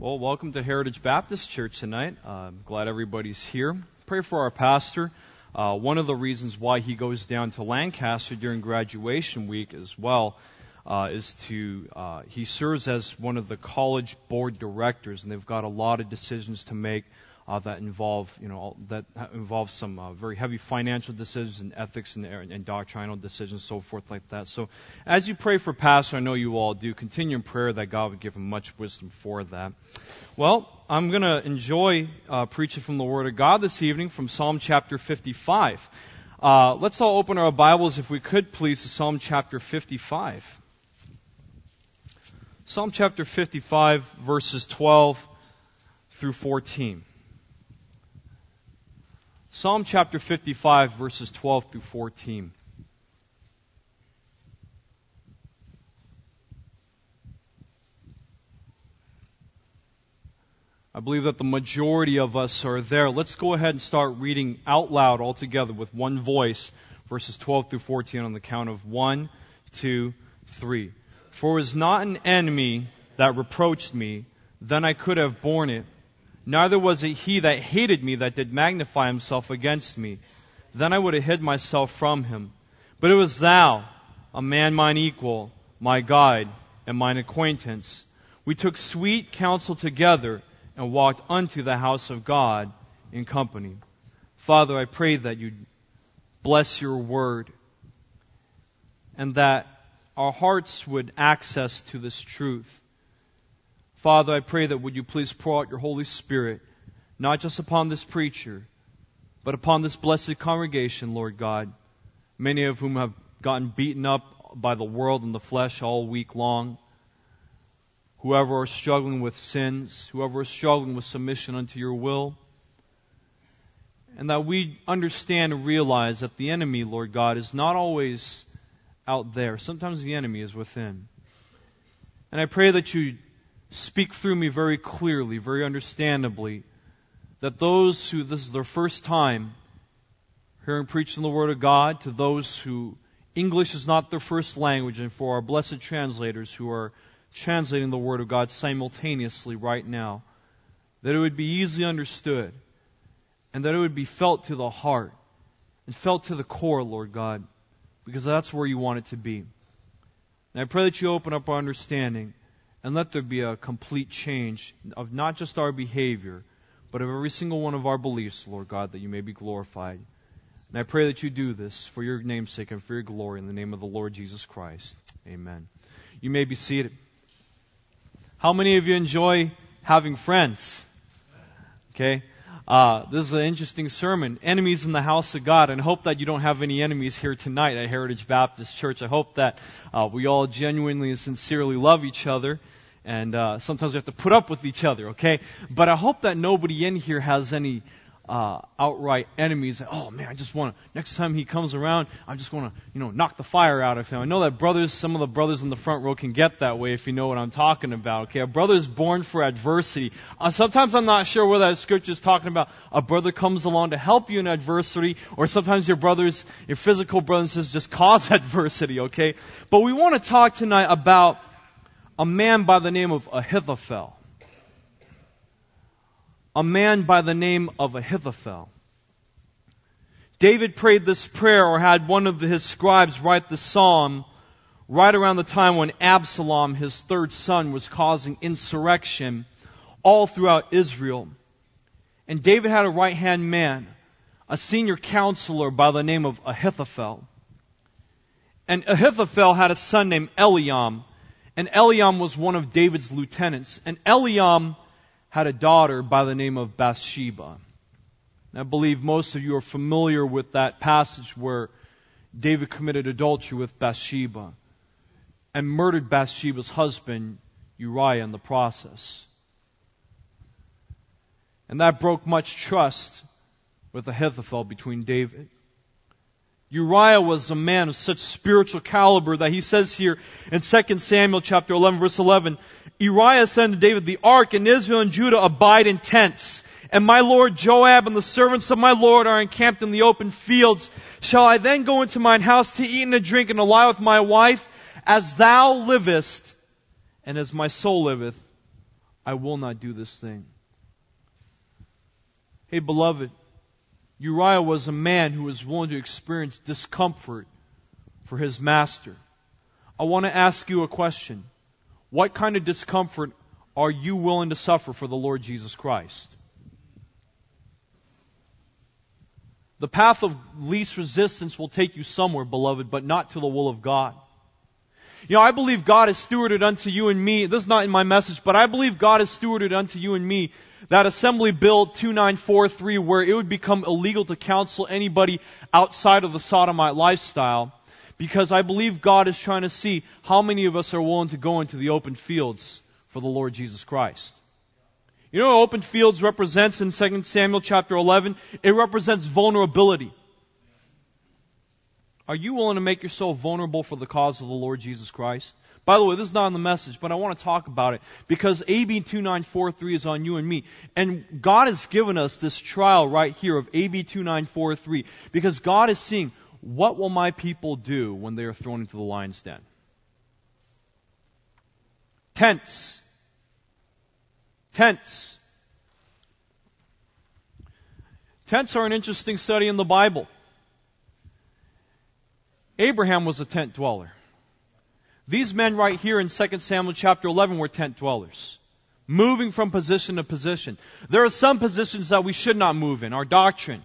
Well, welcome to Heritage Baptist Church tonight. Uh, I'm glad everybody's here. Pray for our pastor. Uh, one of the reasons why he goes down to Lancaster during graduation week as well uh, is to uh, he serves as one of the college board directors, and they've got a lot of decisions to make uh, that involve, you know, that involve some uh, very heavy financial decisions and ethics and, and doctrinal decisions, so forth like that. So, as you pray for Pastor, I know you all do. Continue in prayer that God would give him much wisdom for that. Well, I'm going to enjoy uh, preaching from the Word of God this evening from Psalm chapter 55. Uh, let's all open our Bibles, if we could, please, to Psalm chapter 55. Psalm chapter 55, verses 12 through 14. Psalm chapter 55, verses 12 through 14. I believe that the majority of us are there. Let's go ahead and start reading out loud all together with one voice, verses 12 through 14 on the count of one, two, three. For it was not an enemy that reproached me, then I could have borne it. Neither was it he that hated me that did magnify himself against me. Then I would have hid myself from him. But it was thou, a man mine equal, my guide, and mine acquaintance. We took sweet counsel together and walked unto the house of God in company. Father, I pray that you bless your word and that our hearts would access to this truth Father, I pray that would you please pour out your Holy Spirit, not just upon this preacher, but upon this blessed congregation, Lord God, many of whom have gotten beaten up by the world and the flesh all week long. Whoever are struggling with sins, whoever is struggling with submission unto your will. And that we understand and realize that the enemy, Lord God, is not always out there. Sometimes the enemy is within. And I pray that you speak through me very clearly, very understandably, that those who this is their first time hearing preaching the Word of God, to those who English is not their first language, and for our blessed translators who are translating the Word of God simultaneously right now, that it would be easily understood, and that it would be felt to the heart, and felt to the core, Lord God, because that's where you want it to be. And I pray that you open up our understanding and let there be a complete change of not just our behavior, but of every single one of our beliefs, Lord God, that you may be glorified. And I pray that you do this for your name's sake and for your glory in the name of the Lord Jesus Christ. Amen. You may be seated. How many of you enjoy having friends? Okay. Uh, this is an interesting sermon. Enemies in the house of God. And hope that you don't have any enemies here tonight at Heritage Baptist Church. I hope that uh, we all genuinely and sincerely love each other. And uh, sometimes we have to put up with each other, okay? But I hope that nobody in here has any uh, outright enemies. Oh man, I just want to. Next time he comes around, I just want to, you know, knock the fire out of him. I know that brothers, some of the brothers in the front row can get that way if you know what I'm talking about. Okay, a brother is born for adversity. Uh, sometimes I'm not sure whether that scripture is talking about a brother comes along to help you in adversity, or sometimes your brothers, your physical brothers, just cause adversity. Okay, but we want to talk tonight about a man by the name of Ahithophel a man by the name of Ahithophel. David prayed this prayer or had one of his scribes write the psalm right around the time when Absalom, his third son, was causing insurrection all throughout Israel. And David had a right hand man, a senior counselor by the name of Ahithophel. And Ahithophel had a son named Eliam, and Eliam was one of David's lieutenants. And Eliam had a daughter by the name of Bathsheba. I believe most of you are familiar with that passage where David committed adultery with Bathsheba and murdered Bathsheba's husband, Uriah, in the process. And that broke much trust with Ahithophel between David. Uriah was a man of such spiritual caliber that he says here in 2 Samuel chapter 11 verse 11, Uriah said to David, the ark and Israel and Judah abide in tents, and my lord Joab and the servants of my lord are encamped in the open fields. Shall I then go into mine house to eat and to drink and to lie with my wife? As thou livest, and as my soul liveth, I will not do this thing. Hey, beloved, Uriah was a man who was willing to experience discomfort for his master. I want to ask you a question. What kind of discomfort are you willing to suffer for the Lord Jesus Christ? The path of least resistance will take you somewhere, beloved, but not to the will of God. You know, I believe God has stewarded unto you and me, this is not in my message, but I believe God has stewarded unto you and me that Assembly Bill 2943 where it would become illegal to counsel anybody outside of the sodomite lifestyle because I believe God is trying to see how many of us are willing to go into the open fields for the Lord Jesus Christ. You know what open fields represents in 2 Samuel chapter 11? It represents vulnerability. Are you willing to make yourself vulnerable for the cause of the Lord Jesus Christ? By the way, this is not in the message, but I want to talk about it because AB 2943 is on you and me. And God has given us this trial right here of AB 2943 because God is seeing what will my people do when they are thrown into the lion's den? Tents. Tents. Tents are an interesting study in the Bible. Abraham was a tent dweller. These men right here in 2 Samuel chapter 11 were tent dwellers. Moving from position to position. There are some positions that we should not move in. Our doctrine.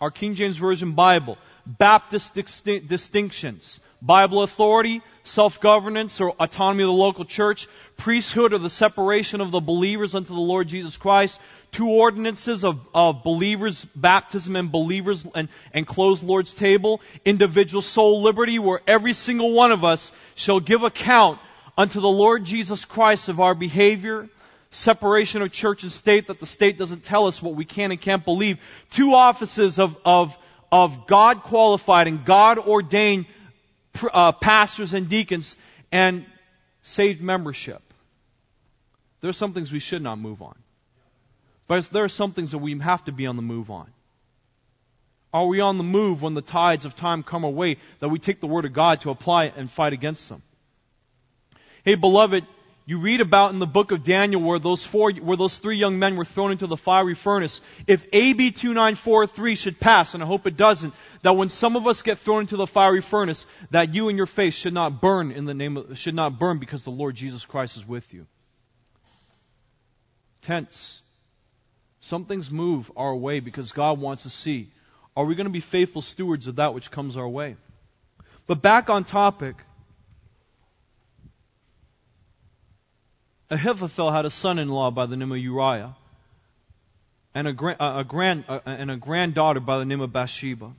Our King James Version Bible. Baptist distinctions. Bible authority, self-governance or autonomy of the local church, priesthood or the separation of the believers unto the Lord Jesus Christ, two ordinances of, of believers' baptism and believers and, and closed Lord's table, individual soul liberty, where every single one of us shall give account unto the Lord Jesus Christ of our behavior, separation of church and state, that the state doesn't tell us what we can and can't believe. Two offices of, of, of God qualified and God ordained uh, pastors and deacons and saved membership. There are some things we should not move on. But there are some things that we have to be on the move on. Are we on the move when the tides of time come away that we take the Word of God to apply it and fight against them? Hey, beloved, you read about in the book of Daniel where those four, where those three young men were thrown into the fiery furnace. If AB 2943 should pass, and I hope it doesn't, that when some of us get thrown into the fiery furnace, that you and your face should not burn in the name of, should not burn because the Lord Jesus Christ is with you. Tents. Some things move our way because God wants to see are we going to be faithful stewards of that which comes our way? But back on topic, Ahithophel had a son-in-law by the name of Uriah, and a, a, grand, and a granddaughter by the name of Bathsheba.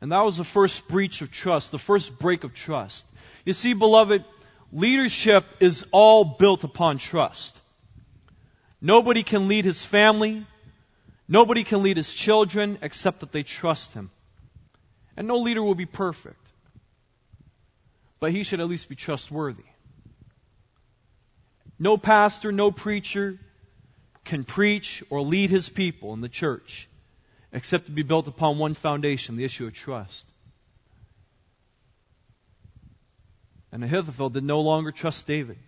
And that was the first breach of trust, the first break of trust. You see, beloved, leadership is all built upon trust. Nobody can lead his family. Nobody can lead his children except that they trust him. And no leader will be perfect. But he should at least be trustworthy. No pastor, no preacher can preach or lead his people in the church except to be built upon one foundation, the issue of trust. And Ahithophel did no longer trust David.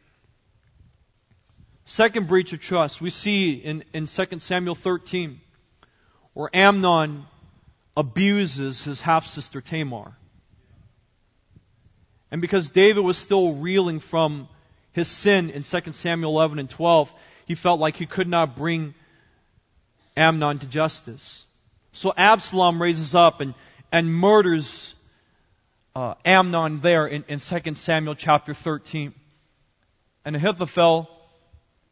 Second breach of trust we see in, in 2 Samuel 13, where Amnon abuses his half sister Tamar. And because David was still reeling from his sin in 2 Samuel 11 and 12, he felt like he could not bring Amnon to justice. So Absalom raises up and, and murders uh, Amnon there in, in 2 Samuel chapter 13. And Ahithophel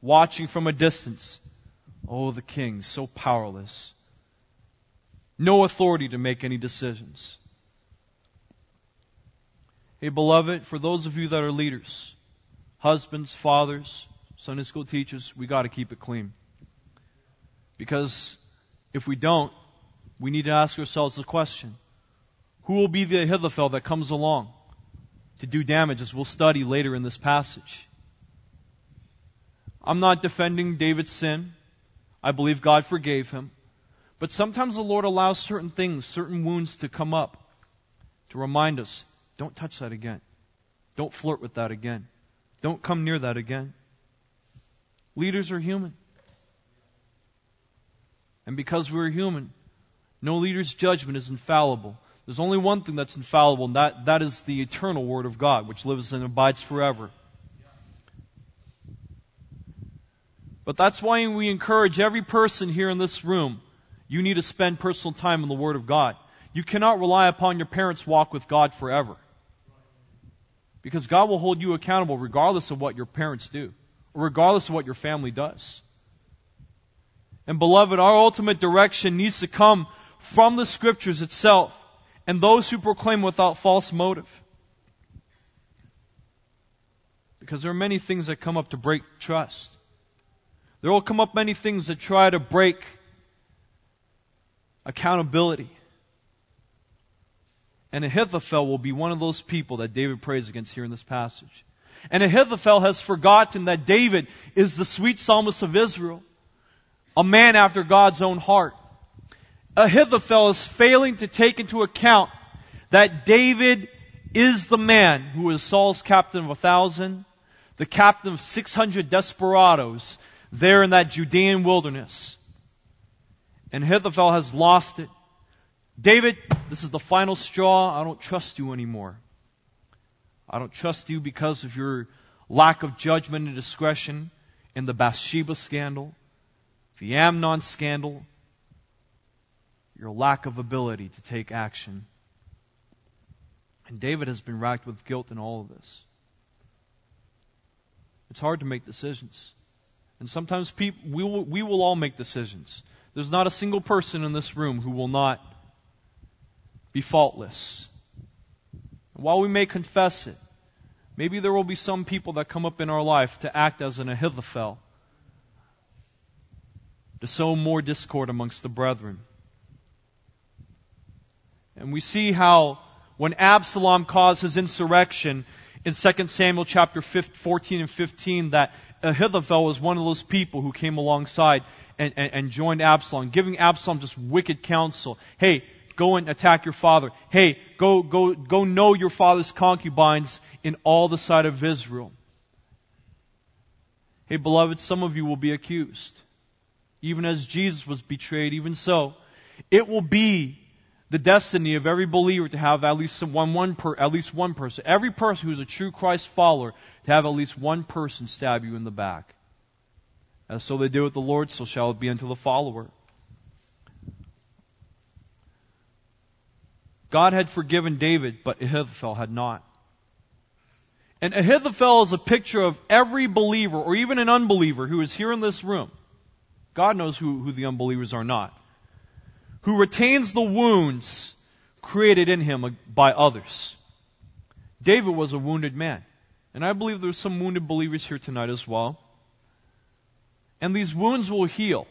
watching from a distance. Oh, the king, so powerless. No authority to make any decisions. Hey, beloved, for those of you that are leaders, husbands, fathers, Sunday school teachers, we got to keep it clean. Because if we don't, we need to ask ourselves the question who will be the Ahithophel that comes along to do damage, as we'll study later in this passage? I'm not defending David's sin. I believe God forgave him. But sometimes the Lord allows certain things, certain wounds to come up to remind us don't touch that again. Don't flirt with that again. Don't come near that again. Leaders are human. And because we're human, no leader's judgment is infallible. There's only one thing that's infallible, and that, that is the eternal Word of God, which lives and abides forever. But that's why we encourage every person here in this room, you need to spend personal time in the Word of God. You cannot rely upon your parents' walk with God forever. Because God will hold you accountable regardless of what your parents do, or regardless of what your family does. And beloved, our ultimate direction needs to come from the scriptures itself and those who proclaim without false motive. Because there are many things that come up to break trust. There will come up many things that try to break accountability. And Ahithophel will be one of those people that David prays against here in this passage. And Ahithophel has forgotten that David is the sweet psalmist of Israel, a man after God's own heart. Ahithophel is failing to take into account that David is the man who is Saul's captain of a thousand, the captain of 600 desperados there in that Judean wilderness. And Ahithophel has lost it. David, this is the final straw. I don't trust you anymore. I don't trust you because of your lack of judgment and discretion in the Bathsheba scandal, the Amnon scandal, your lack of ability to take action. And David has been racked with guilt in all of this. It's hard to make decisions. And sometimes people, we, will, we will all make decisions. There's not a single person in this room who will not be faultless. While we may confess it, maybe there will be some people that come up in our life to act as an Ahithophel, to sow more discord amongst the brethren. And we see how when Absalom caused his insurrection in 2 Samuel chapter 14 and 15 that Ahithophel was one of those people who came alongside and, and, and joined Absalom, giving Absalom just wicked counsel. Hey, go and attack your father. Hey, go, go, go know your father's concubines in all the sight of Israel. Hey, beloved, some of you will be accused. Even as Jesus was betrayed, even so, it will be the destiny of every believer to have at least one, one per, at least one person, every person who's a true Christ follower, to have at least one person stab you in the back. As so they did with the Lord, so shall it be unto the follower. God had forgiven David, but Ahithophel had not. And Ahithophel is a picture of every believer, or even an unbeliever, who is here in this room. God knows who, who the unbelievers are not who retains the wounds created in him by others. David was a wounded man. And I believe there's some wounded believers here tonight as well. And these wounds will heal,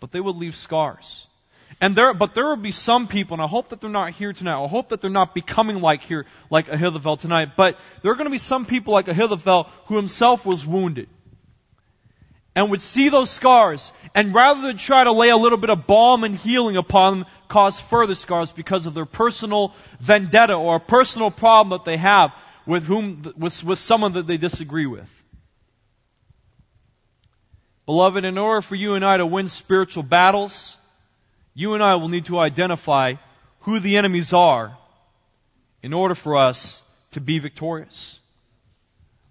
but they will leave scars. And there, but there will be some people, and I hope that they're not here tonight. I hope that they're not becoming like here, like Ahithophel tonight. But there are going to be some people like Ahithophel who himself was wounded and would see those scars and rather than try to lay a little bit of balm and healing upon them, cause further scars because of their personal vendetta or a personal problem that they have with whom, with, with someone that they disagree with. Beloved, in order for you and I to win spiritual battles, you and I will need to identify who the enemies are in order for us to be victorious.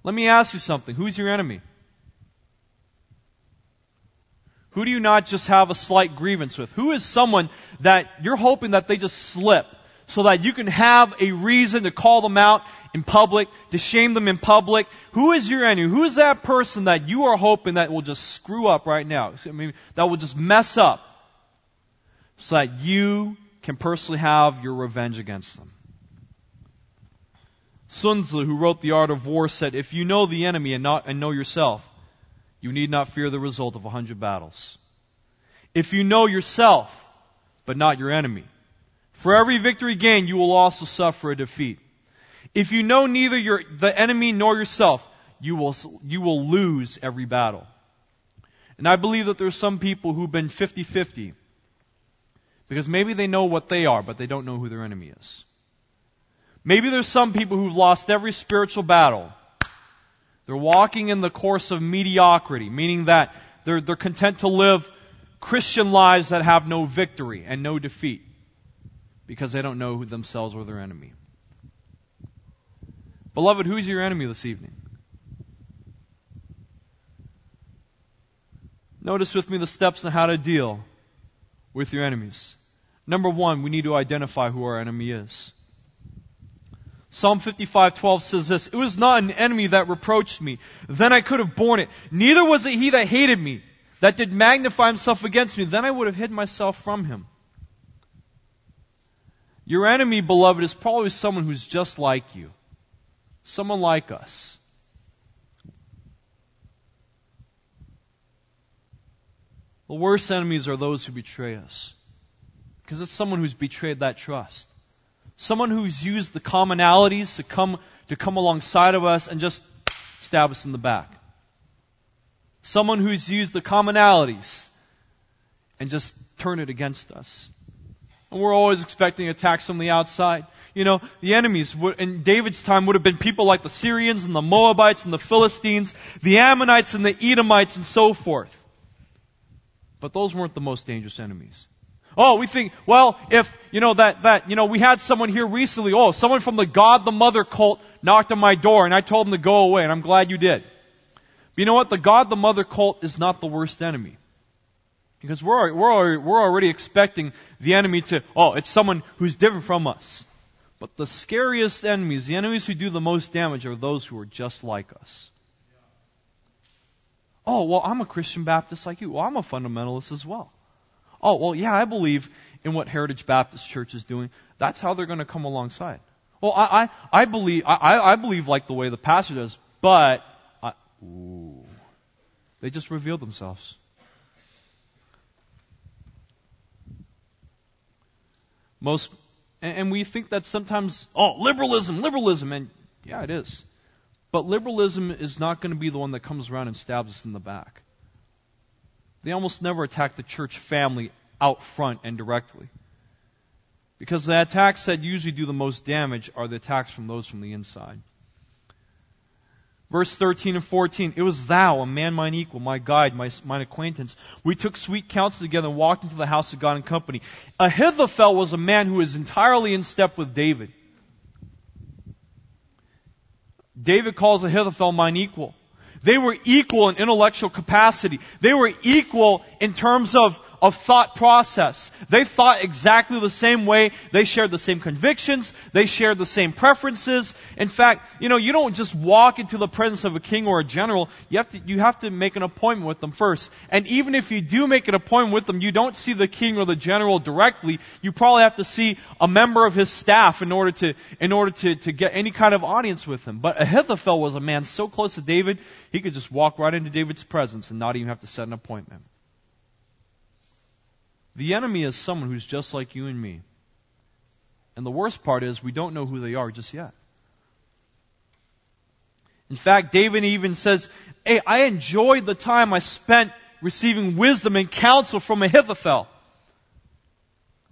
Let me ask you something. Who's your enemy? Who do you not just have a slight grievance with? Who is someone that you're hoping that they just slip so that you can have a reason to call them out in public, to shame them in public? Who is your enemy? Who is that person that you are hoping that will just screw up right now? I mean, that will just mess up so that you can personally have your revenge against them. Sun Tzu, who wrote The Art of War, said, if you know the enemy and, not, and know yourself, you need not fear the result of a hundred battles. If you know yourself, but not your enemy, for every victory gained, you will also suffer a defeat. If you know neither your, the enemy nor yourself, you will, you will lose every battle. And I believe that there are some people who've been 50-50. Because maybe they know what they are, but they don't know who their enemy is. Maybe there's some people who've lost every spiritual battle, They're walking in the course of mediocrity, meaning that they're, they're content to live Christian lives that have no victory and no defeat because they don't know who themselves or their enemy. Beloved, who's your enemy this evening? Notice with me the steps on how to deal with your enemies. Number one, we need to identify who our enemy is. Psalm 55:12 says this, "It was not an enemy that reproached me, then I could have borne it. Neither was it he that hated me, that did magnify himself against me, then I would have hid myself from him." Your enemy, beloved, is probably someone who's just like you. Someone like us. The worst enemies are those who betray us. Because it's someone who's betrayed that trust. Someone who's used the commonalities to come, to come alongside of us and just stab us in the back. Someone who's used the commonalities and just turn it against us. And we're always expecting attacks from the outside. You know, the enemies in David's time would have been people like the Syrians and the Moabites and the Philistines, the Ammonites and the Edomites and so forth. But those weren't the most dangerous enemies. Oh, we think, well, if, you know, that, that, you know, we had someone here recently, oh, someone from the God the Mother cult knocked on my door and I told them to go away and I'm glad you did. But you know what? The God the Mother cult is not the worst enemy. Because we're, we're, we're already expecting the enemy to, oh, it's someone who's different from us. But the scariest enemies, the enemies who do the most damage, are those who are just like us. Oh, well, I'm a Christian Baptist like you. Well, I'm a fundamentalist as well. Oh, well, yeah, I believe in what Heritage Baptist Church is doing. That's how they're going to come alongside. Well, I, I, I believe, I, I believe like the way the pastor does, but, I, ooh, they just reveal themselves. Most, and we think that sometimes, oh, liberalism, liberalism, and yeah, it is. But liberalism is not going to be the one that comes around and stabs us in the back. They almost never attack the church family out front and directly. Because the attacks that usually do the most damage are the attacks from those from the inside. Verse 13 and 14, it was thou, a man mine equal, my guide, my, mine acquaintance. We took sweet counsel together and walked into the house of God in company. Ahithophel was a man who was entirely in step with David. David calls Ahithophel mine equal. They were equal in intellectual capacity. They were equal in terms of, of thought process. They thought exactly the same way. They shared the same convictions. They shared the same preferences. In fact, you know, you don't just walk into the presence of a king or a general. You have to, you have to make an appointment with them first. And even if you do make an appointment with them, you don't see the king or the general directly. You probably have to see a member of his staff in order to, in order to, to get any kind of audience with him. But Ahithophel was a man so close to David, he could just walk right into David's presence and not even have to set an appointment. The enemy is someone who's just like you and me. And the worst part is we don't know who they are just yet. In fact, David even says, Hey, I enjoyed the time I spent receiving wisdom and counsel from Ahithophel.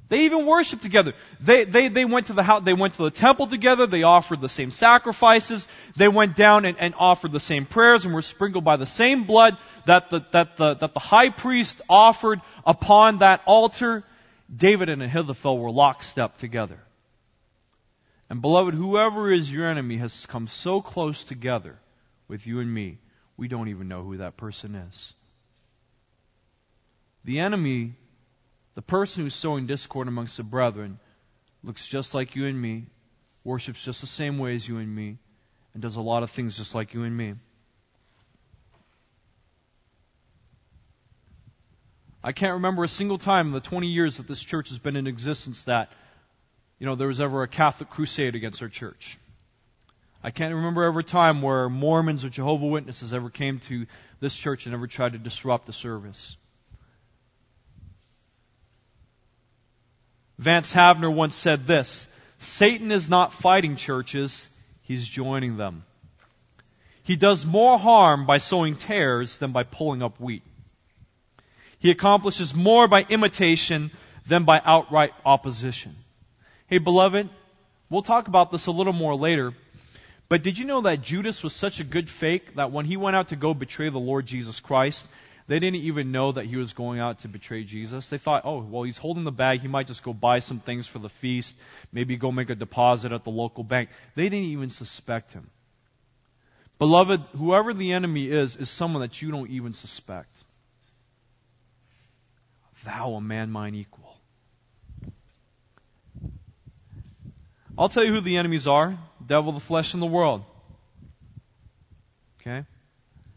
They even worshiped together. They, they, they went to the house, they went to the temple together. They offered the same sacrifices. They went down and, and offered the same prayers and were sprinkled by the same blood that the, that the, that the high priest offered upon that altar. David and Ahithophel were lockstep together. And beloved, whoever is your enemy has come so close together with you and me, we don't even know who that person is. The enemy the person who's sowing discord amongst the brethren looks just like you and me, worships just the same way as you and me, and does a lot of things just like you and me. I can't remember a single time in the 20 years that this church has been in existence that, you know, there was ever a Catholic crusade against our church. I can't remember ever a time where Mormons or Jehovah Witnesses ever came to this church and ever tried to disrupt the service. Vance Havner once said this Satan is not fighting churches, he's joining them. He does more harm by sowing tares than by pulling up wheat. He accomplishes more by imitation than by outright opposition. Hey, beloved, we'll talk about this a little more later. But did you know that Judas was such a good fake that when he went out to go betray the Lord Jesus Christ, they didn't even know that he was going out to betray Jesus. They thought, oh, well, he's holding the bag. He might just go buy some things for the feast, maybe go make a deposit at the local bank. They didn't even suspect him. Beloved, whoever the enemy is, is someone that you don't even suspect. Thou, a man mine equal. I'll tell you who the enemies are devil, the flesh, and the world. Okay?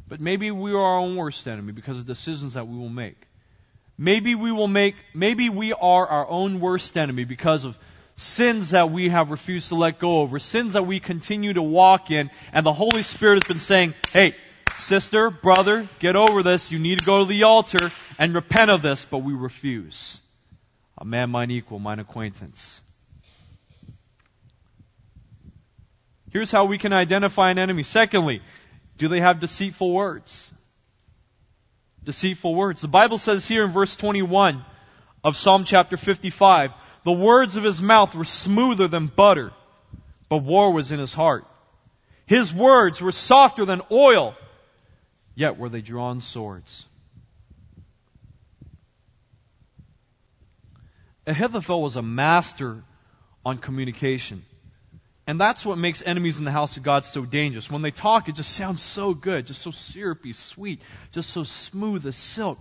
But maybe we are our own worst enemy because of decisions that we will make. Maybe we will make, maybe we are our own worst enemy because of sins that we have refused to let go of, or sins that we continue to walk in, and the Holy Spirit has been saying, hey, sister, brother, get over this. You need to go to the altar and repent of this, but we refuse. A man mine equal, mine acquaintance. Here's how we can identify an enemy. Secondly, do they have deceitful words? Deceitful words. The Bible says here in verse 21 of Psalm chapter 55, the words of his mouth were smoother than butter, but war was in his heart. His words were softer than oil, yet were they drawn swords. Ahithophel was a master on communication. And that's what makes enemies in the house of God so dangerous. When they talk, it just sounds so good, just so syrupy, sweet, just so smooth as silk.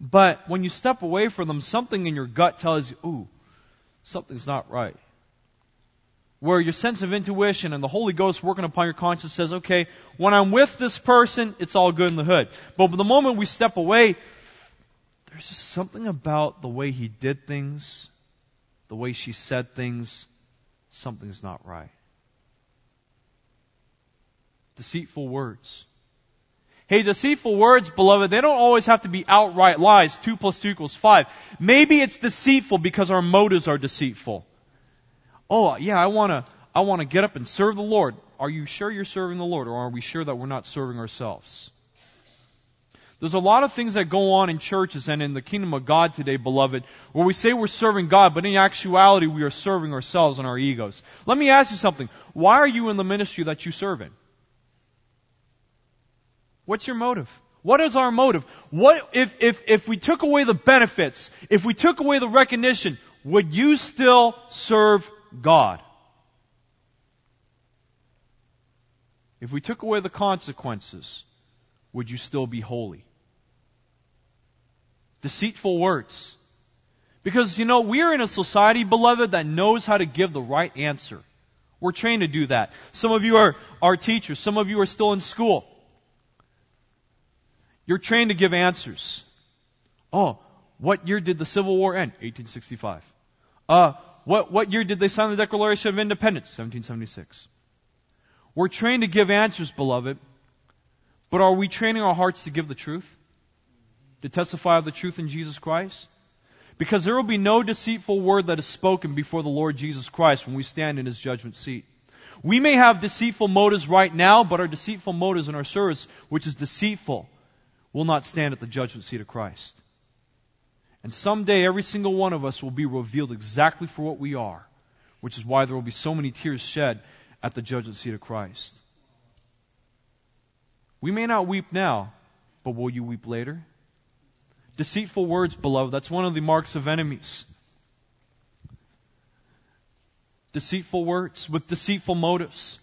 But when you step away from them, something in your gut tells you, ooh, something's not right. Where your sense of intuition and the Holy Ghost working upon your conscience says, okay, when I'm with this person, it's all good in the hood. But the moment we step away, there's just something about the way he did things, the way she said things, something's not right deceitful words. Hey, deceitful words, beloved, they don't always have to be outright lies. Two plus two equals five. Maybe it's deceitful because our motives are deceitful. Oh, yeah, I wanna, I wanna get up and serve the Lord. Are you sure you're serving the Lord, or are we sure that we're not serving ourselves? There's a lot of things that go on in churches and in the kingdom of God today, beloved, where we say we're serving God, but in actuality we are serving ourselves and our egos. Let me ask you something. Why are you in the ministry that you serve in? What's your motive? What is our motive? What if, if, if we took away the benefits, if we took away the recognition, would you still serve God? If we took away the consequences, would you still be holy? Deceitful words. Because, you know, we're in a society, beloved, that knows how to give the right answer. We're trained to do that. Some of you are, are teachers. Some of you are still in school. You're trained to give answers. Oh, what year did the Civil War end? 1865. Uh, what, what year did they sign the Declaration of Independence? 1776. We're trained to give answers, beloved. But are we training our hearts to give the truth? To testify of the truth in Jesus Christ? Because there will be no deceitful word that is spoken before the Lord Jesus Christ when we stand in His judgment seat. We may have deceitful motives right now, but our deceitful motives in our service, which is deceitful, will not stand at the judgment seat of Christ. And someday every single one of us will be revealed exactly for what we are, which is why there will be so many tears shed at the judgment seat of Christ. We may not weep now, but will you weep later? Deceitful words, beloved, that's one of the marks of enemies. Deceitful words with deceitful motives.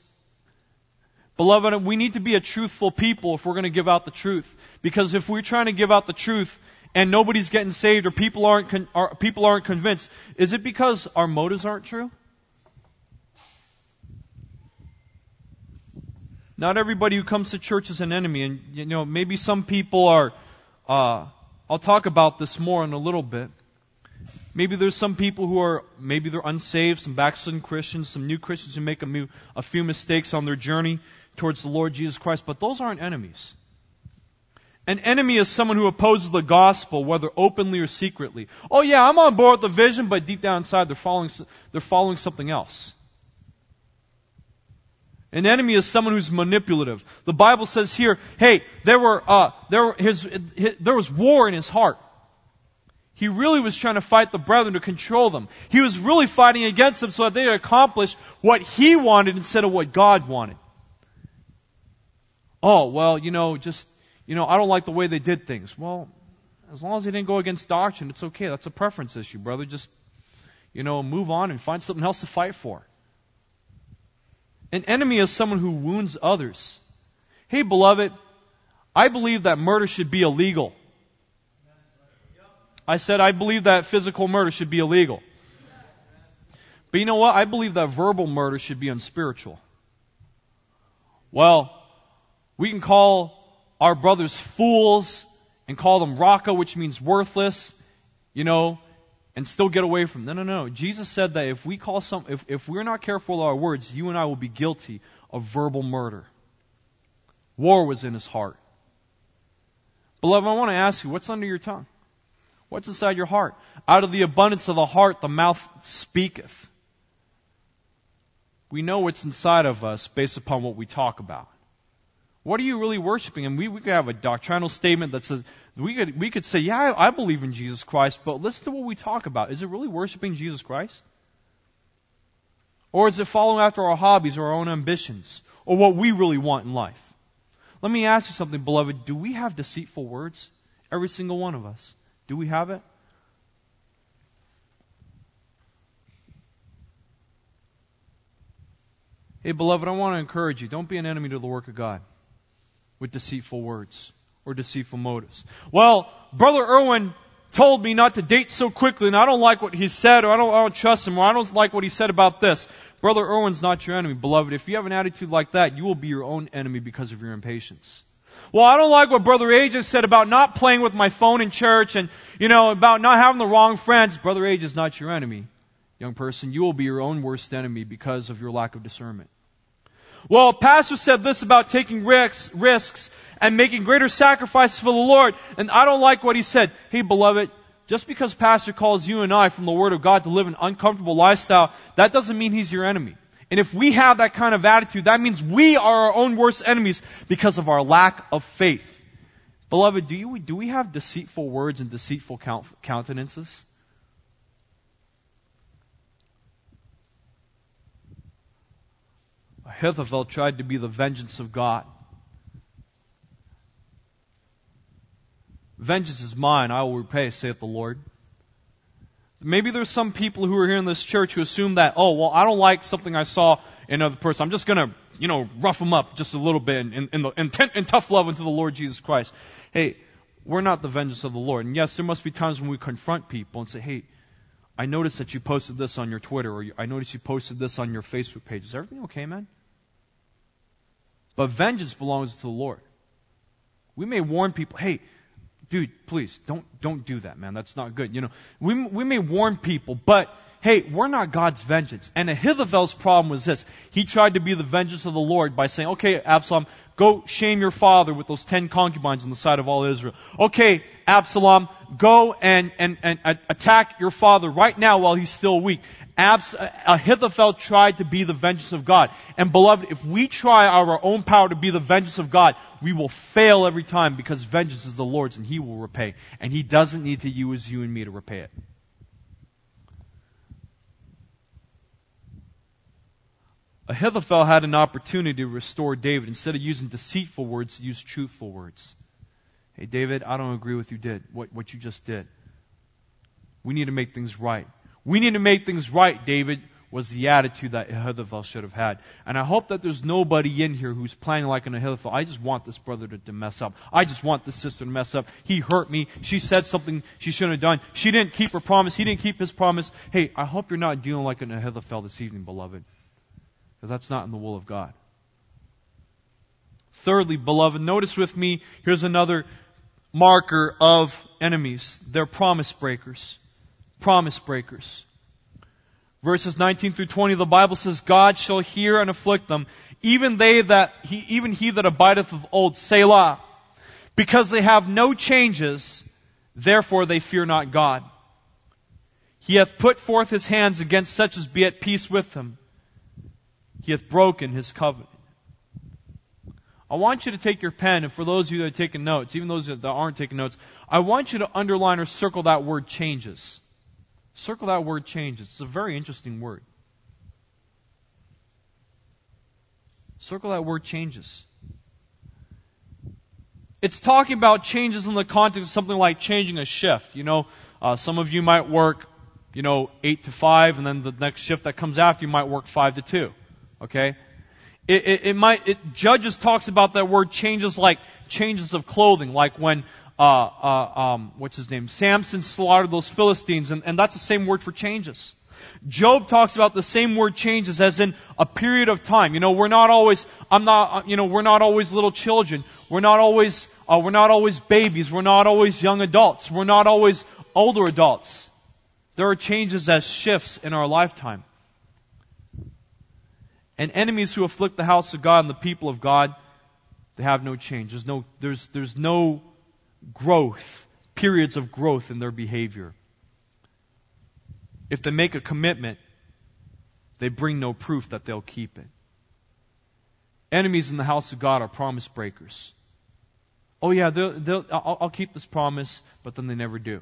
Beloved, we need to be a truthful people if we're going to give out the truth. Because if we're trying to give out the truth and nobody's getting saved or people aren't, con- or people aren't convinced, is it because our motives aren't true? Not everybody who comes to church is an enemy, and you know maybe some people are. Uh, I'll talk about this more in a little bit. Maybe there's some people who are maybe they're unsaved, some backslidden Christians, some new Christians who make a, a few mistakes on their journey towards the Lord Jesus Christ, but those aren't enemies. An enemy is someone who opposes the gospel, whether openly or secretly. Oh yeah, I'm on board with the vision, but deep down inside they're following, they're following something else. An enemy is someone who's manipulative. The Bible says here, hey, there were, uh, there his, his, there was war in his heart. He really was trying to fight the brethren to control them. He was really fighting against them so that they would accomplish what he wanted instead of what God wanted. oh, well, you know, just, you know, I don't like the way they did things. Well, as long as they didn't go against doctrine, it's okay. That's a preference issue, brother. Just, you know, move on and find something else to fight for. An enemy is someone who wounds others. Hey, beloved, I believe that murder should be illegal. I said I believe that physical murder should be illegal. But you know what? I believe that verbal murder should be unspiritual. Well, we can call our brothers fools and call them raka, which means worthless, you know, and still get away from them. No, no, no. Jesus said that if we call some, if, if we're not careful with our words, you and I will be guilty of verbal murder. War was in his heart. Beloved, I want to ask you, what's under your tongue? What's inside your heart? Out of the abundance of the heart, the mouth speaketh. We know what's inside of us based upon what we talk about. What are you really worshiping? And we, we could have a doctrinal statement that says, we could, we could say, yeah, I, I believe in Jesus Christ, but listen to what we talk about. Is it really worshiping Jesus Christ? Or is it following after our hobbies or our own ambitions? Or what we really want in life? Let me ask you something, beloved. Do we have deceitful words? Every single one of us. Do we have it? Hey, beloved, I want to encourage you. Don't be an enemy to the work of God with deceitful words or deceitful motives. Well, Brother Irwin told me not to date so quickly, and I don't like what he said, or I don't, I don't trust him, or I don't like what he said about this. Brother Irwin's not your enemy, beloved. If you have an attitude like that, you will be your own enemy because of your impatience. Well, I don't like what Brother Ages said about not playing with my phone in church and, you know, about not having the wrong friends. Brother Ages is not your enemy, young person. You will be your own worst enemy because of your lack of discernment. Well, Pastor said this about taking risks, risks and making greater sacrifices for the Lord, and I don't like what he said. Hey, beloved, just because Pastor calls you and I from the Word of God to live an uncomfortable lifestyle, that doesn't mean he's your enemy. And if we have that kind of attitude, that means we are our own worst enemies because of our lack of faith. Beloved, do, you, do we have deceitful words and deceitful count, countenances? Ahithophel tried to be the vengeance of God. Vengeance is mine, I will repay, saith the Lord. Maybe there's some people who are here in this church who assume that, oh, well, I don't like something I saw in another person. I'm just going to, you know, rough them up just a little bit in, in, the, in, in tough love unto the Lord Jesus Christ. Hey, we're not the vengeance of the Lord. And yes, there must be times when we confront people and say, hey, I noticed that you posted this on your Twitter, or I noticed you posted this on your Facebook page. Is everything okay, man? But vengeance belongs to the Lord. We may warn people, hey, dude, please don't don't do that, man. That's not good. You know, we we may warn people, but hey, we're not God's vengeance. And Ahithophel's problem was this: he tried to be the vengeance of the Lord by saying, "Okay, Absalom, go shame your father with those ten concubines on the side of all Israel. Okay, Absalom, go and and and attack your father right now while he's still weak." Abs- Ahithophel tried to be the vengeance of God. And beloved, if we try our own power to be the vengeance of God, we will fail every time because vengeance is the Lord's and He will repay. And He doesn't need to use you and me to repay it. Ahithophel had an opportunity to restore David. Instead of using deceitful words, use truthful words. Hey, David, I don't agree with you did what, what you just did. We need to make things right. We need to make things right, David, was the attitude that Ahithophel should have had. And I hope that there's nobody in here who's planning like an Ahithophel. I just want this brother to, to mess up. I just want this sister to mess up. He hurt me. She said something she shouldn't have done. She didn't keep her promise. He didn't keep his promise. Hey, I hope you're not dealing like an Ahithophel this evening, beloved. Because that's not in the will of God. Thirdly, beloved, notice with me, here's another marker of enemies. They're promise breakers promise breakers. Verses 19 through 20, the Bible says, God shall hear and afflict them, even they that, he, even he that abideth of old, Selah. Because they have no changes, therefore they fear not God. He hath put forth his hands against such as be at peace with him. He hath broken his covenant. I want you to take your pen, and for those of you that are taking notes, even those that aren't taking notes, I want you to underline or circle that word changes. Circle that word changes. It's a very interesting word. Circle that word changes. It's talking about changes in the context of something like changing a shift. You know, uh, some of you might work, you know, 8 to 5, and then the next shift that comes after you might work 5 to 2. Okay? It, it, it might, it, Judges talks about that word changes like changes of clothing, like when, uh, uh, um, what's his name? Samson slaughtered those Philistines, and, and that's the same word for changes. Job talks about the same word changes as in a period of time. You know, we're not always, I'm not, uh, you know, we're not always little children. We're not always, uh, we're not always babies. We're not always young adults. We're not always older adults. There are changes as shifts in our lifetime. And enemies who afflict the house of God and the people of God, they have no change. There's no, there's, there's no growth, periods of growth in their behavior. If they make a commitment, they bring no proof that they'll keep it. Enemies in the house of God are promise breakers. Oh yeah, they'll, they'll, I'll, I'll keep this promise, but then they never do.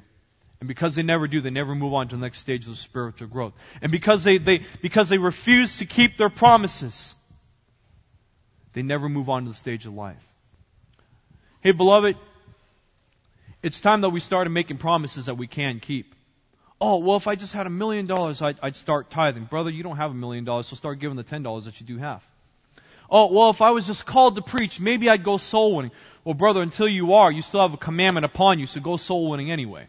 And because they never do, they never move on to the next stage of spiritual growth. And because they, they, because they refuse to keep their promises, they never move on to the stage of life. Hey, beloved, it's time that we started making promises that we can keep. Oh, well, if I just had a million dollars, I'd, I'd start tithing. Brother, you don't have a million dollars, so start giving the ten dollars that you do have. Oh, well, if I was just called to preach, maybe I'd go soul winning. Well, brother, until you are, you still have a commandment upon you, so go soul winning anyway.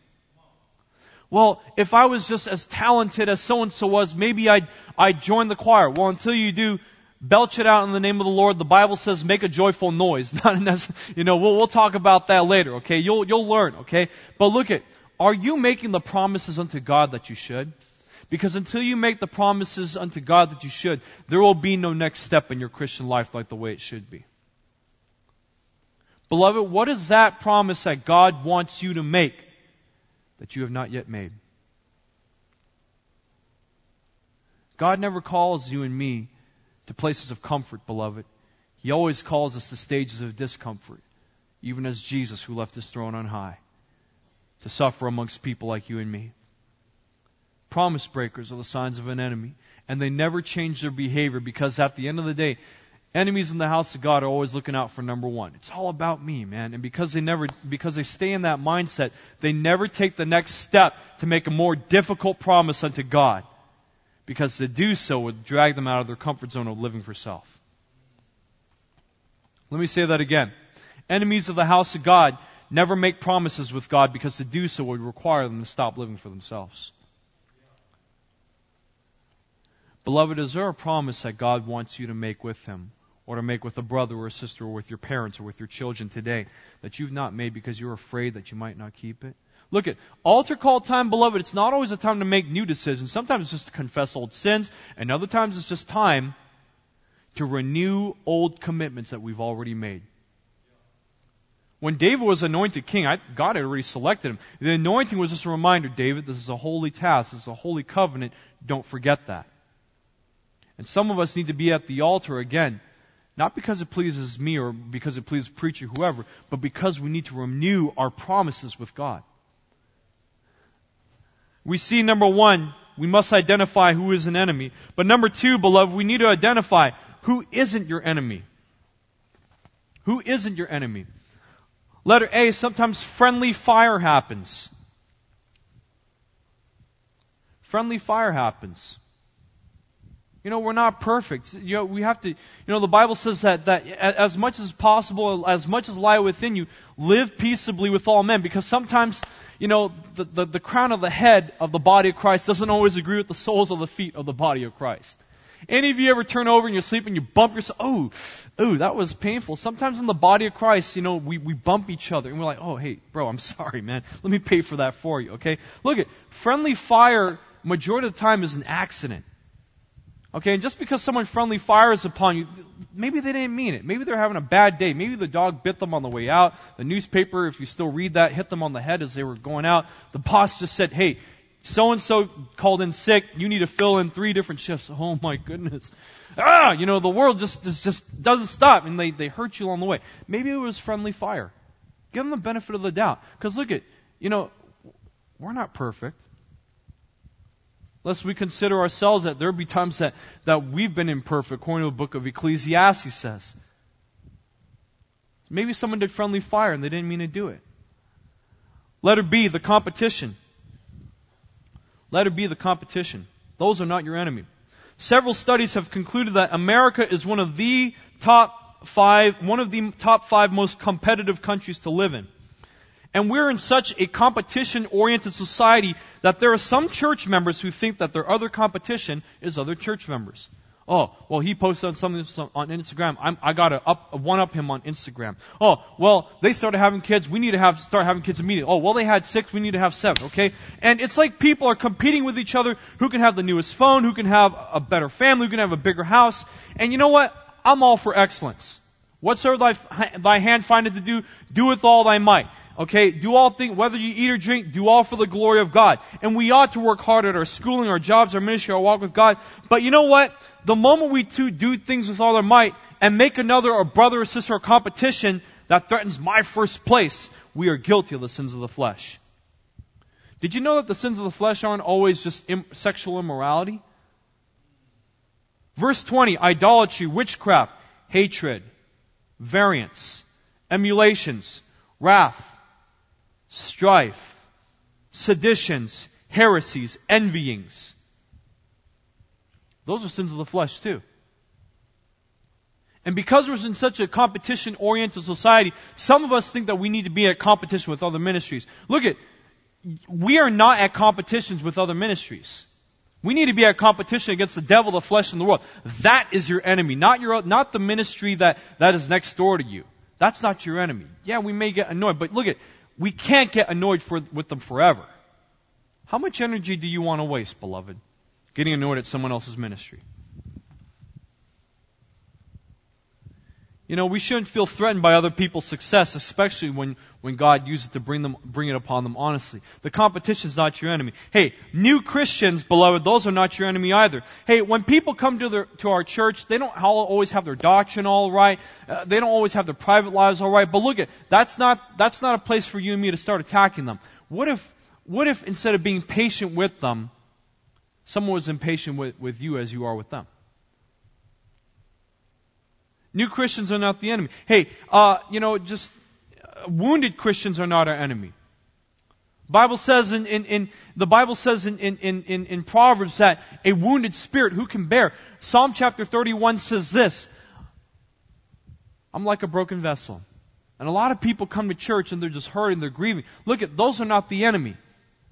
Well, if I was just as talented as so and so was, maybe I'd, I'd join the choir. Well, until you do, belch it out in the name of the Lord. The Bible says make a joyful noise. Not you know, we'll, we'll talk about that later, okay? You'll, you'll learn, okay? But look at, are you making the promises unto God that you should? Because until you make the promises unto God that you should, there will be no next step in your Christian life like the way it should be. Beloved, what is that promise that God wants you to make? That you have not yet made. God never calls you and me to places of comfort, beloved. He always calls us to stages of discomfort, even as Jesus, who left his throne on high, to suffer amongst people like you and me. Promise breakers are the signs of an enemy, and they never change their behavior because at the end of the day, Enemies in the house of God are always looking out for number one. It's all about me, man. And because they never, because they stay in that mindset, they never take the next step to make a more difficult promise unto God. Because to do so would drag them out of their comfort zone of living for self. Let me say that again. Enemies of the house of God never make promises with God because to do so would require them to stop living for themselves. Beloved, is there a promise that God wants you to make with Him? Or to make with a brother or a sister or with your parents or with your children today that you've not made because you're afraid that you might not keep it? Look at altar call time, beloved. It's not always a time to make new decisions. Sometimes it's just to confess old sins, and other times it's just time to renew old commitments that we've already made. When David was anointed king, I, God had already selected him. The anointing was just a reminder, David, this is a holy task, this is a holy covenant. Don't forget that. And some of us need to be at the altar again not because it pleases me or because it pleases preacher, whoever, but because we need to renew our promises with God. We see number one, we must identify who is an enemy. But number two, beloved, we need to identify who isn't your enemy. Who isn't your enemy? Letter A, sometimes friendly fire happens. Friendly fire happens. You know, we're not perfect. You know, we have to, you know, the Bible says that, that as much as possible, as much as lie within you, live peaceably with all men. Because sometimes, you know, the, the, the crown of the head of the body of Christ doesn't always agree with the soles of the feet of the body of Christ. Any of you ever turn over and you're sleeping, you bump yourself, oh, oh, that was painful. Sometimes in the body of Christ, you know, we, we bump each other and we're like, oh, hey, bro, I'm sorry, man. Let me pay for that for you, okay? Look at, friendly fire, majority of the time is an accident. Okay, and just because someone friendly fires upon you, maybe they didn't mean it. Maybe they're having a bad day. Maybe the dog bit them on the way out. The newspaper, if you still read that, hit them on the head as they were going out. The boss just said, hey, so and so called in sick. You need to fill in three different shifts. Oh my goodness. Ah, you know, the world just, just, just doesn't stop and they, they hurt you along the way. Maybe it was friendly fire. Give them the benefit of the doubt. Because look at, you know, we're not perfect lest we consider ourselves that there be times that, that we've been imperfect, according to the book of Ecclesiastes says. Maybe someone did friendly fire and they didn't mean to do it. Letter B, the competition. Letter B, the competition. Those are not your enemy. Several studies have concluded that America is one of the top five, one of the top five most competitive countries to live in. And we're in such a competition oriented society that there are some church members who think that their other competition is other church members. Oh, well, he posted on something on Instagram. I'm, I got to up, one up him on Instagram. Oh, well, they started having kids. We need to have, start having kids immediately. Oh, well, they had six. We need to have seven. Okay? And it's like people are competing with each other who can have the newest phone, who can have a better family, who can have a bigger house. And you know what? I'm all for excellence. Whatsoever thy, thy hand findeth to do, do with all thy might. Okay, do all things, whether you eat or drink, do all for the glory of God. And we ought to work hard at our schooling, our jobs, our ministry, our walk with God. But you know what? The moment we too do things with all our might and make another or brother or sister a competition that threatens my first place, we are guilty of the sins of the flesh. Did you know that the sins of the flesh aren't always just Im- sexual immorality? Verse 20, idolatry, witchcraft, hatred, variance, emulations, wrath, strife, seditions, heresies, envyings. Those are sins of the flesh too. And because we're in such a competition oriented society, some of us think that we need to be at competition with other ministries. Look at, we are not at competitions with other ministries. We need to be at competition against the devil, the flesh, and the world. That is your enemy, not your, not the ministry that, that is next door to you. That's not your enemy. Yeah, we may get annoyed, but look at, we can't get annoyed for, with them forever. How much energy do you want to waste, beloved, getting annoyed at someone else's ministry? You know, we shouldn't feel threatened by other people's success, especially when, when God uses it to bring them, bring it upon them honestly. The competition's not your enemy. Hey, new Christians, beloved, those are not your enemy either. Hey, when people come to their, to our church, they don't always have their doctrine all right. Uh, they don't always have their private lives all right. But look at, that's not, that's not a place for you and me to start attacking them. What if, what if instead of being patient with them, someone was impatient with, with you as you are with them? New Christians are not the enemy. Hey, uh, you know, just uh, wounded Christians are not our enemy. Bible says in, in, in the Bible says in, in, in, in Proverbs that a wounded spirit who can bear. Psalm chapter 31 says this. I'm like a broken vessel. And a lot of people come to church and they're just hurting, they're grieving. Look at, those are not the enemy.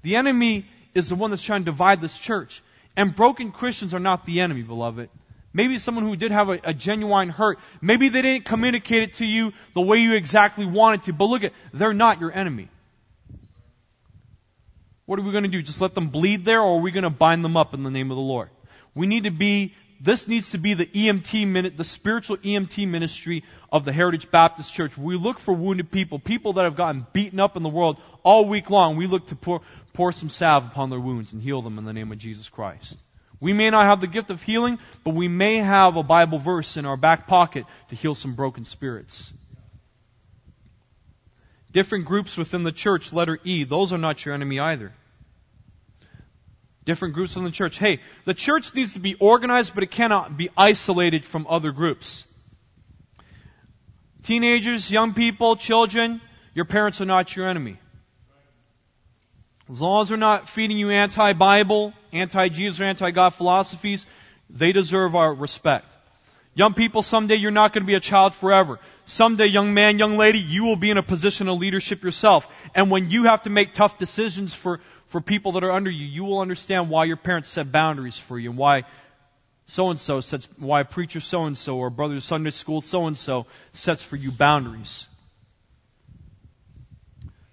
The enemy is the one that's trying to divide this church. And broken Christians are not the enemy, beloved. Maybe someone who did have a, a, genuine hurt. Maybe they didn't communicate it to you the way you exactly wanted to. But look at, they're not your enemy. What are we going to do? Just let them bleed there or are we going to bind them up in the name of the Lord? We need to be, this needs to be the EMT minute, the spiritual EMT ministry of the Heritage Baptist Church. We look for wounded people, people that have gotten beaten up in the world all week long. We look to pour, pour some salve upon their wounds and heal them in the name of Jesus Christ. We may not have the gift of healing, but we may have a Bible verse in our back pocket to heal some broken spirits. Different groups within the church, letter E, those are not your enemy either. Different groups in the church. Hey, the church needs to be organized, but it cannot be isolated from other groups. Teenagers, young people, children, your parents are not your enemy. As long as they're not feeding you anti-Bible, anti-Jesus, or anti-God philosophies, they deserve our respect. Young people, someday you're not going to be a child forever. Someday, young man, young lady, you will be in a position of leadership yourself. And when you have to make tough decisions for, for people that are under you, you will understand why your parents set boundaries for you and why so and so sets, why preacher so and so or brother Sunday school so and so sets for you boundaries.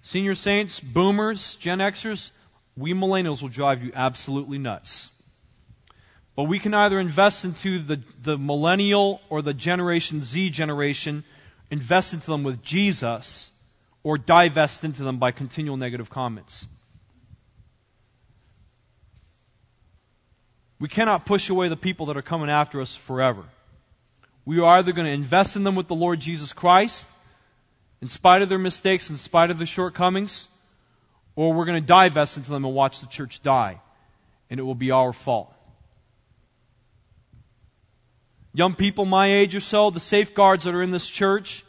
Senior saints, boomers, Gen Xers, we millennials will drive you absolutely nuts. But we can either invest into the, the millennial or the Generation Z generation, invest into them with Jesus, or divest into them by continual negative comments. We cannot push away the people that are coming after us forever. We are either going to invest in them with the Lord Jesus Christ, in spite of their mistakes, in spite of their shortcomings, or we're going to divest into them and watch the church die, and it will be our fault. Young people my age or so, the safeguards that are in this church,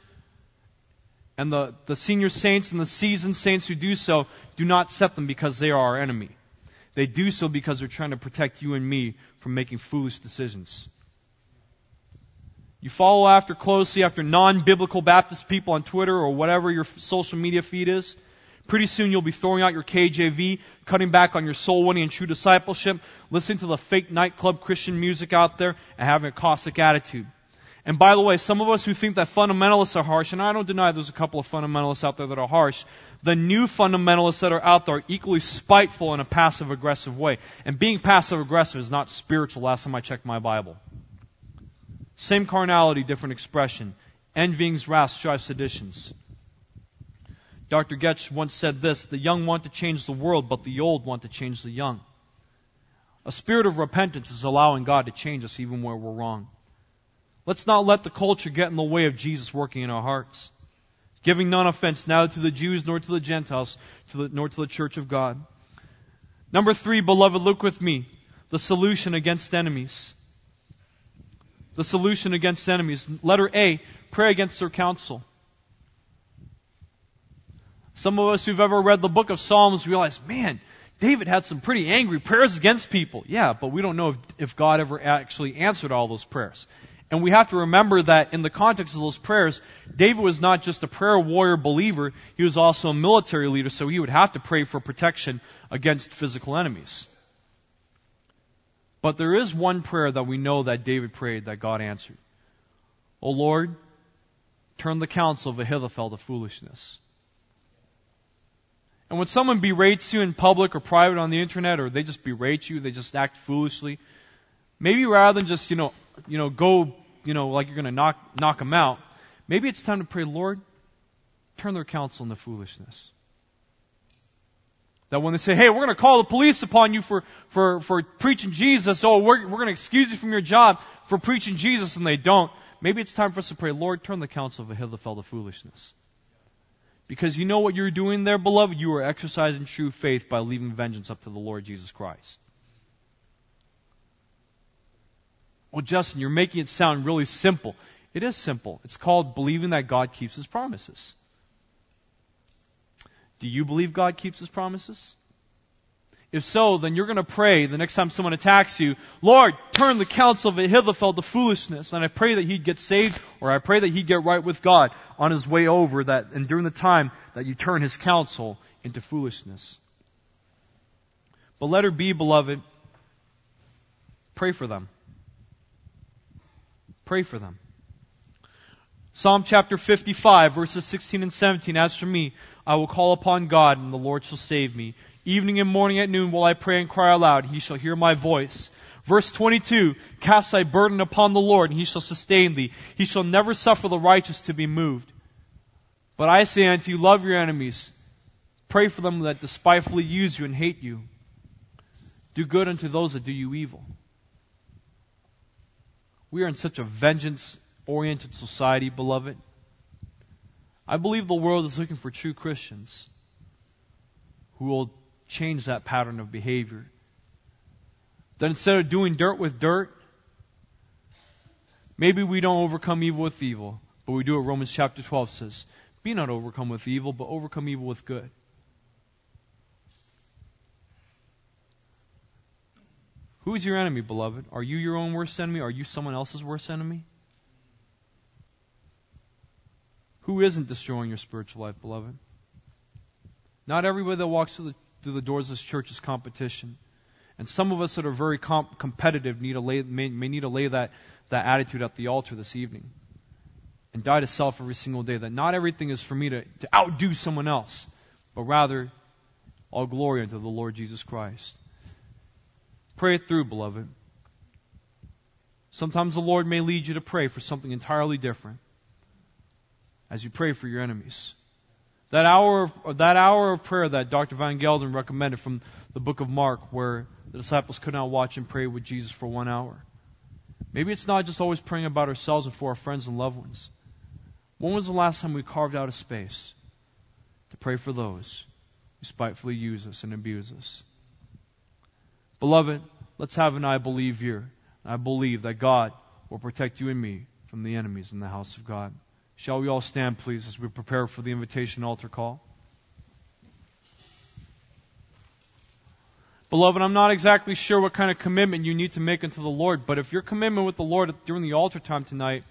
And the, the senior saints and the seasoned saints who do so do not set them because they are our enemy. They do so because they're trying to protect you and me from making foolish decisions. You follow after closely after non-biblical Baptist people on Twitter or whatever your social media feed is. Pretty soon you'll be throwing out your KJV, cutting back on your soul winning and true discipleship, listening to the fake nightclub Christian music out there, and having a caustic attitude. And by the way, some of us who think that fundamentalists are harsh, and I don't deny there's a couple of fundamentalists out there that are harsh, the new fundamentalists that are out there are equally spiteful in a passive aggressive way. And being passive aggressive is not spiritual last time I checked my Bible. Same carnality, different expression. Envyings, wrath, strife, seditions. Dr. Getch once said this The young want to change the world, but the old want to change the young. A spirit of repentance is allowing God to change us even where we're wrong. Let's not let the culture get in the way of Jesus working in our hearts. Giving none offense neither to the Jews nor to the Gentiles, to the, nor to the church of God. Number three, beloved, look with me. The solution against enemies the solution against enemies. Letter A, pray against their counsel. Some of us who've ever read the book of Psalms realize, man, David had some pretty angry prayers against people. Yeah, but we don't know if, if God ever actually answered all those prayers. And we have to remember that in the context of those prayers, David was not just a prayer warrior believer, he was also a military leader, so he would have to pray for protection against physical enemies. But there is one prayer that we know that David prayed that God answered. O Lord, turn the counsel of Ahithophel to foolishness. And when someone berates you in public or private on the internet, or they just berate you, they just act foolishly, maybe rather than just, you know, you know, go, you know, like you're going to knock, knock them out, maybe it's time to pray, Lord, turn their counsel into foolishness. That when they say, hey, we're going to call the police upon you for, for, for preaching Jesus, oh, we're, we're going to excuse you from your job for preaching Jesus, and they don't, maybe it's time for us to pray, Lord, turn the counsel of Ahithophel to foolishness. Because you know what you're doing there, beloved? You are exercising true faith by leaving vengeance up to the Lord Jesus Christ. Well, Justin, you're making it sound really simple. It is simple. It's called believing that God keeps his promises. Do you believe God keeps his promises? If so, then you're going to pray the next time someone attacks you, Lord, turn the counsel of Ahithophel to foolishness. And I pray that he'd get saved, or I pray that he'd get right with God on his way over, that, and during the time that you turn his counsel into foolishness. But let her be, beloved, pray for them. Pray for them. Psalm chapter 55, verses 16 and 17. As for me, I will call upon God, and the Lord shall save me. Evening and morning at noon will I pray and cry aloud. He shall hear my voice. Verse 22, Cast thy burden upon the Lord, and he shall sustain thee. He shall never suffer the righteous to be moved. But I say unto you, love your enemies. Pray for them that despitefully use you and hate you. Do good unto those that do you evil. We are in such a vengeance oriented society, beloved. I believe the world is looking for true Christians who will change that pattern of behavior. That instead of doing dirt with dirt, maybe we don't overcome evil with evil, but we do what Romans chapter 12 says. Be not overcome with evil, but overcome evil with good. Who is your enemy, beloved? Are you your own worst enemy? Are you someone else's worst enemy? Who isn't destroying your spiritual life, beloved? Not everybody that walks through the, through the doors of this church is competition. And some of us that are very comp- competitive need to lay, may, may need to lay that, that attitude at the altar this evening. And die to self every single day. That not everything is for me to, to outdo someone else, but rather all glory unto the Lord Jesus Christ. Pray it through, beloved. Sometimes the Lord may lead you to pray for something entirely different as you pray for your enemies. That hour of, that hour of prayer that Dr. Van Gelder recommended from the book of Mark, where the disciples could not watch and pray with Jesus for one hour. Maybe it's not just always praying about ourselves and for our friends and loved ones. When was the last time we carved out a space to pray for those who spitefully use us and abuse us? Beloved, let's have an I believe here. I believe that God will protect you and me from the enemies in the house of God. Shall we all stand, please, as we prepare for the invitation altar call? Beloved, I'm not exactly sure what kind of commitment you need to make unto the Lord, but if your commitment with the Lord during the altar time tonight,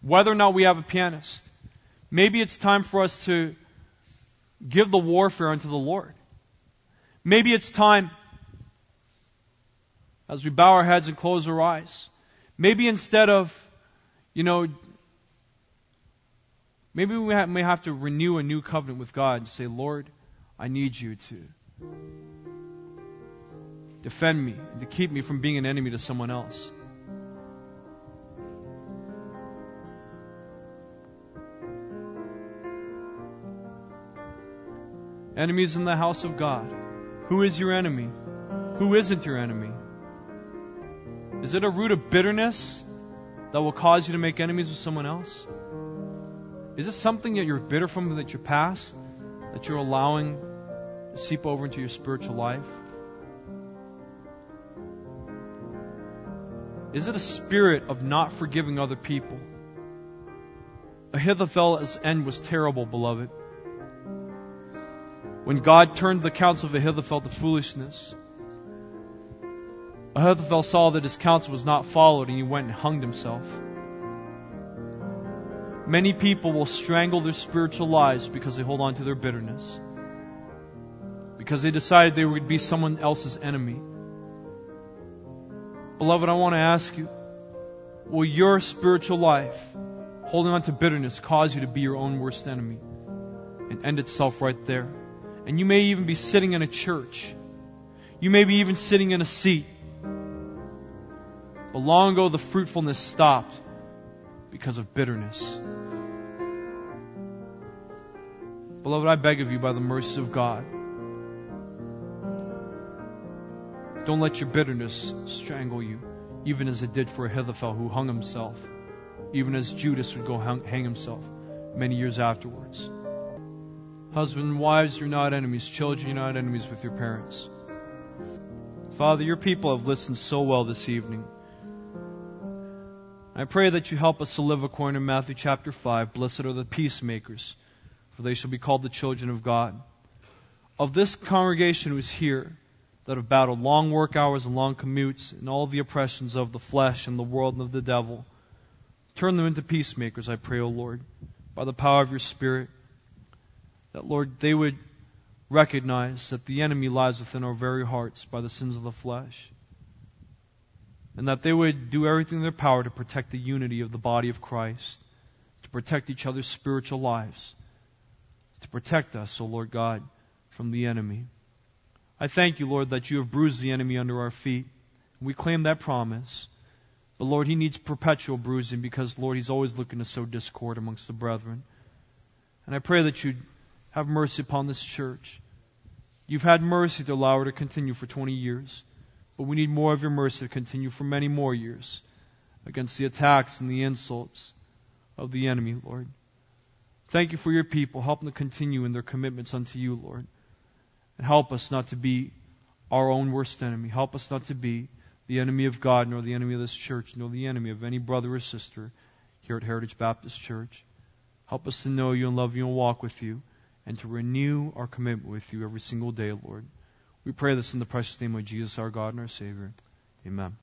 whether or not we have a pianist, maybe it's time for us to give the warfare unto the Lord. Maybe it's time, as we bow our heads and close our eyes, maybe instead of, you know, maybe we may have to renew a new covenant with God and say, Lord, I need you to defend me, and to keep me from being an enemy to someone else. Enemies in the house of God. Who is your enemy? Who isn't your enemy? Is it a root of bitterness that will cause you to make enemies with someone else? Is this something that you're bitter from that your past that you're allowing to seep over into your spiritual life? Is it a spirit of not forgiving other people? Ahithophel's end was terrible, beloved. When God turned the counsel of Ahithophel to foolishness, Ahithophel saw that his counsel was not followed and he went and hung himself. Many people will strangle their spiritual lives because they hold on to their bitterness. Because they decided they would be someone else's enemy. Beloved, I want to ask you will your spiritual life, holding on to bitterness, cause you to be your own worst enemy and end itself right there? And you may even be sitting in a church. You may be even sitting in a seat. But long ago, the fruitfulness stopped because of bitterness. Beloved, I beg of you by the mercy of God Don't let your bitterness strangle you, even as it did for Ahithophel who hung himself, even as Judas would go hang, hang himself many years afterwards. Husband and wives, you're not enemies. Children, you're not enemies with your parents. Father, your people have listened so well this evening. I pray that you help us to live according to Matthew chapter 5. Blessed are the peacemakers, for they shall be called the children of God. Of this congregation who is here, that have battled long work hours and long commutes and all the oppressions of the flesh and the world and of the devil. Turn them into peacemakers, I pray, O Lord, by the power of your Spirit. That, Lord, they would recognize that the enemy lies within our very hearts by the sins of the flesh. And that they would do everything in their power to protect the unity of the body of Christ, to protect each other's spiritual lives, to protect us, O Lord God, from the enemy. I thank you, Lord, that you have bruised the enemy under our feet. We claim that promise. But Lord, he needs perpetual bruising because, Lord, he's always looking to sow discord amongst the brethren. And I pray that you'd have mercy upon this church. You've had mercy to allow her to continue for 20 years, but we need more of your mercy to continue for many more years against the attacks and the insults of the enemy, Lord. Thank you for your people. Help them to continue in their commitments unto you, Lord. And help us not to be our own worst enemy. Help us not to be the enemy of God, nor the enemy of this church, nor the enemy of any brother or sister here at Heritage Baptist Church. Help us to know you and love you and walk with you, and to renew our commitment with you every single day, Lord. We pray this in the precious name of Jesus, our God and our Savior. Amen.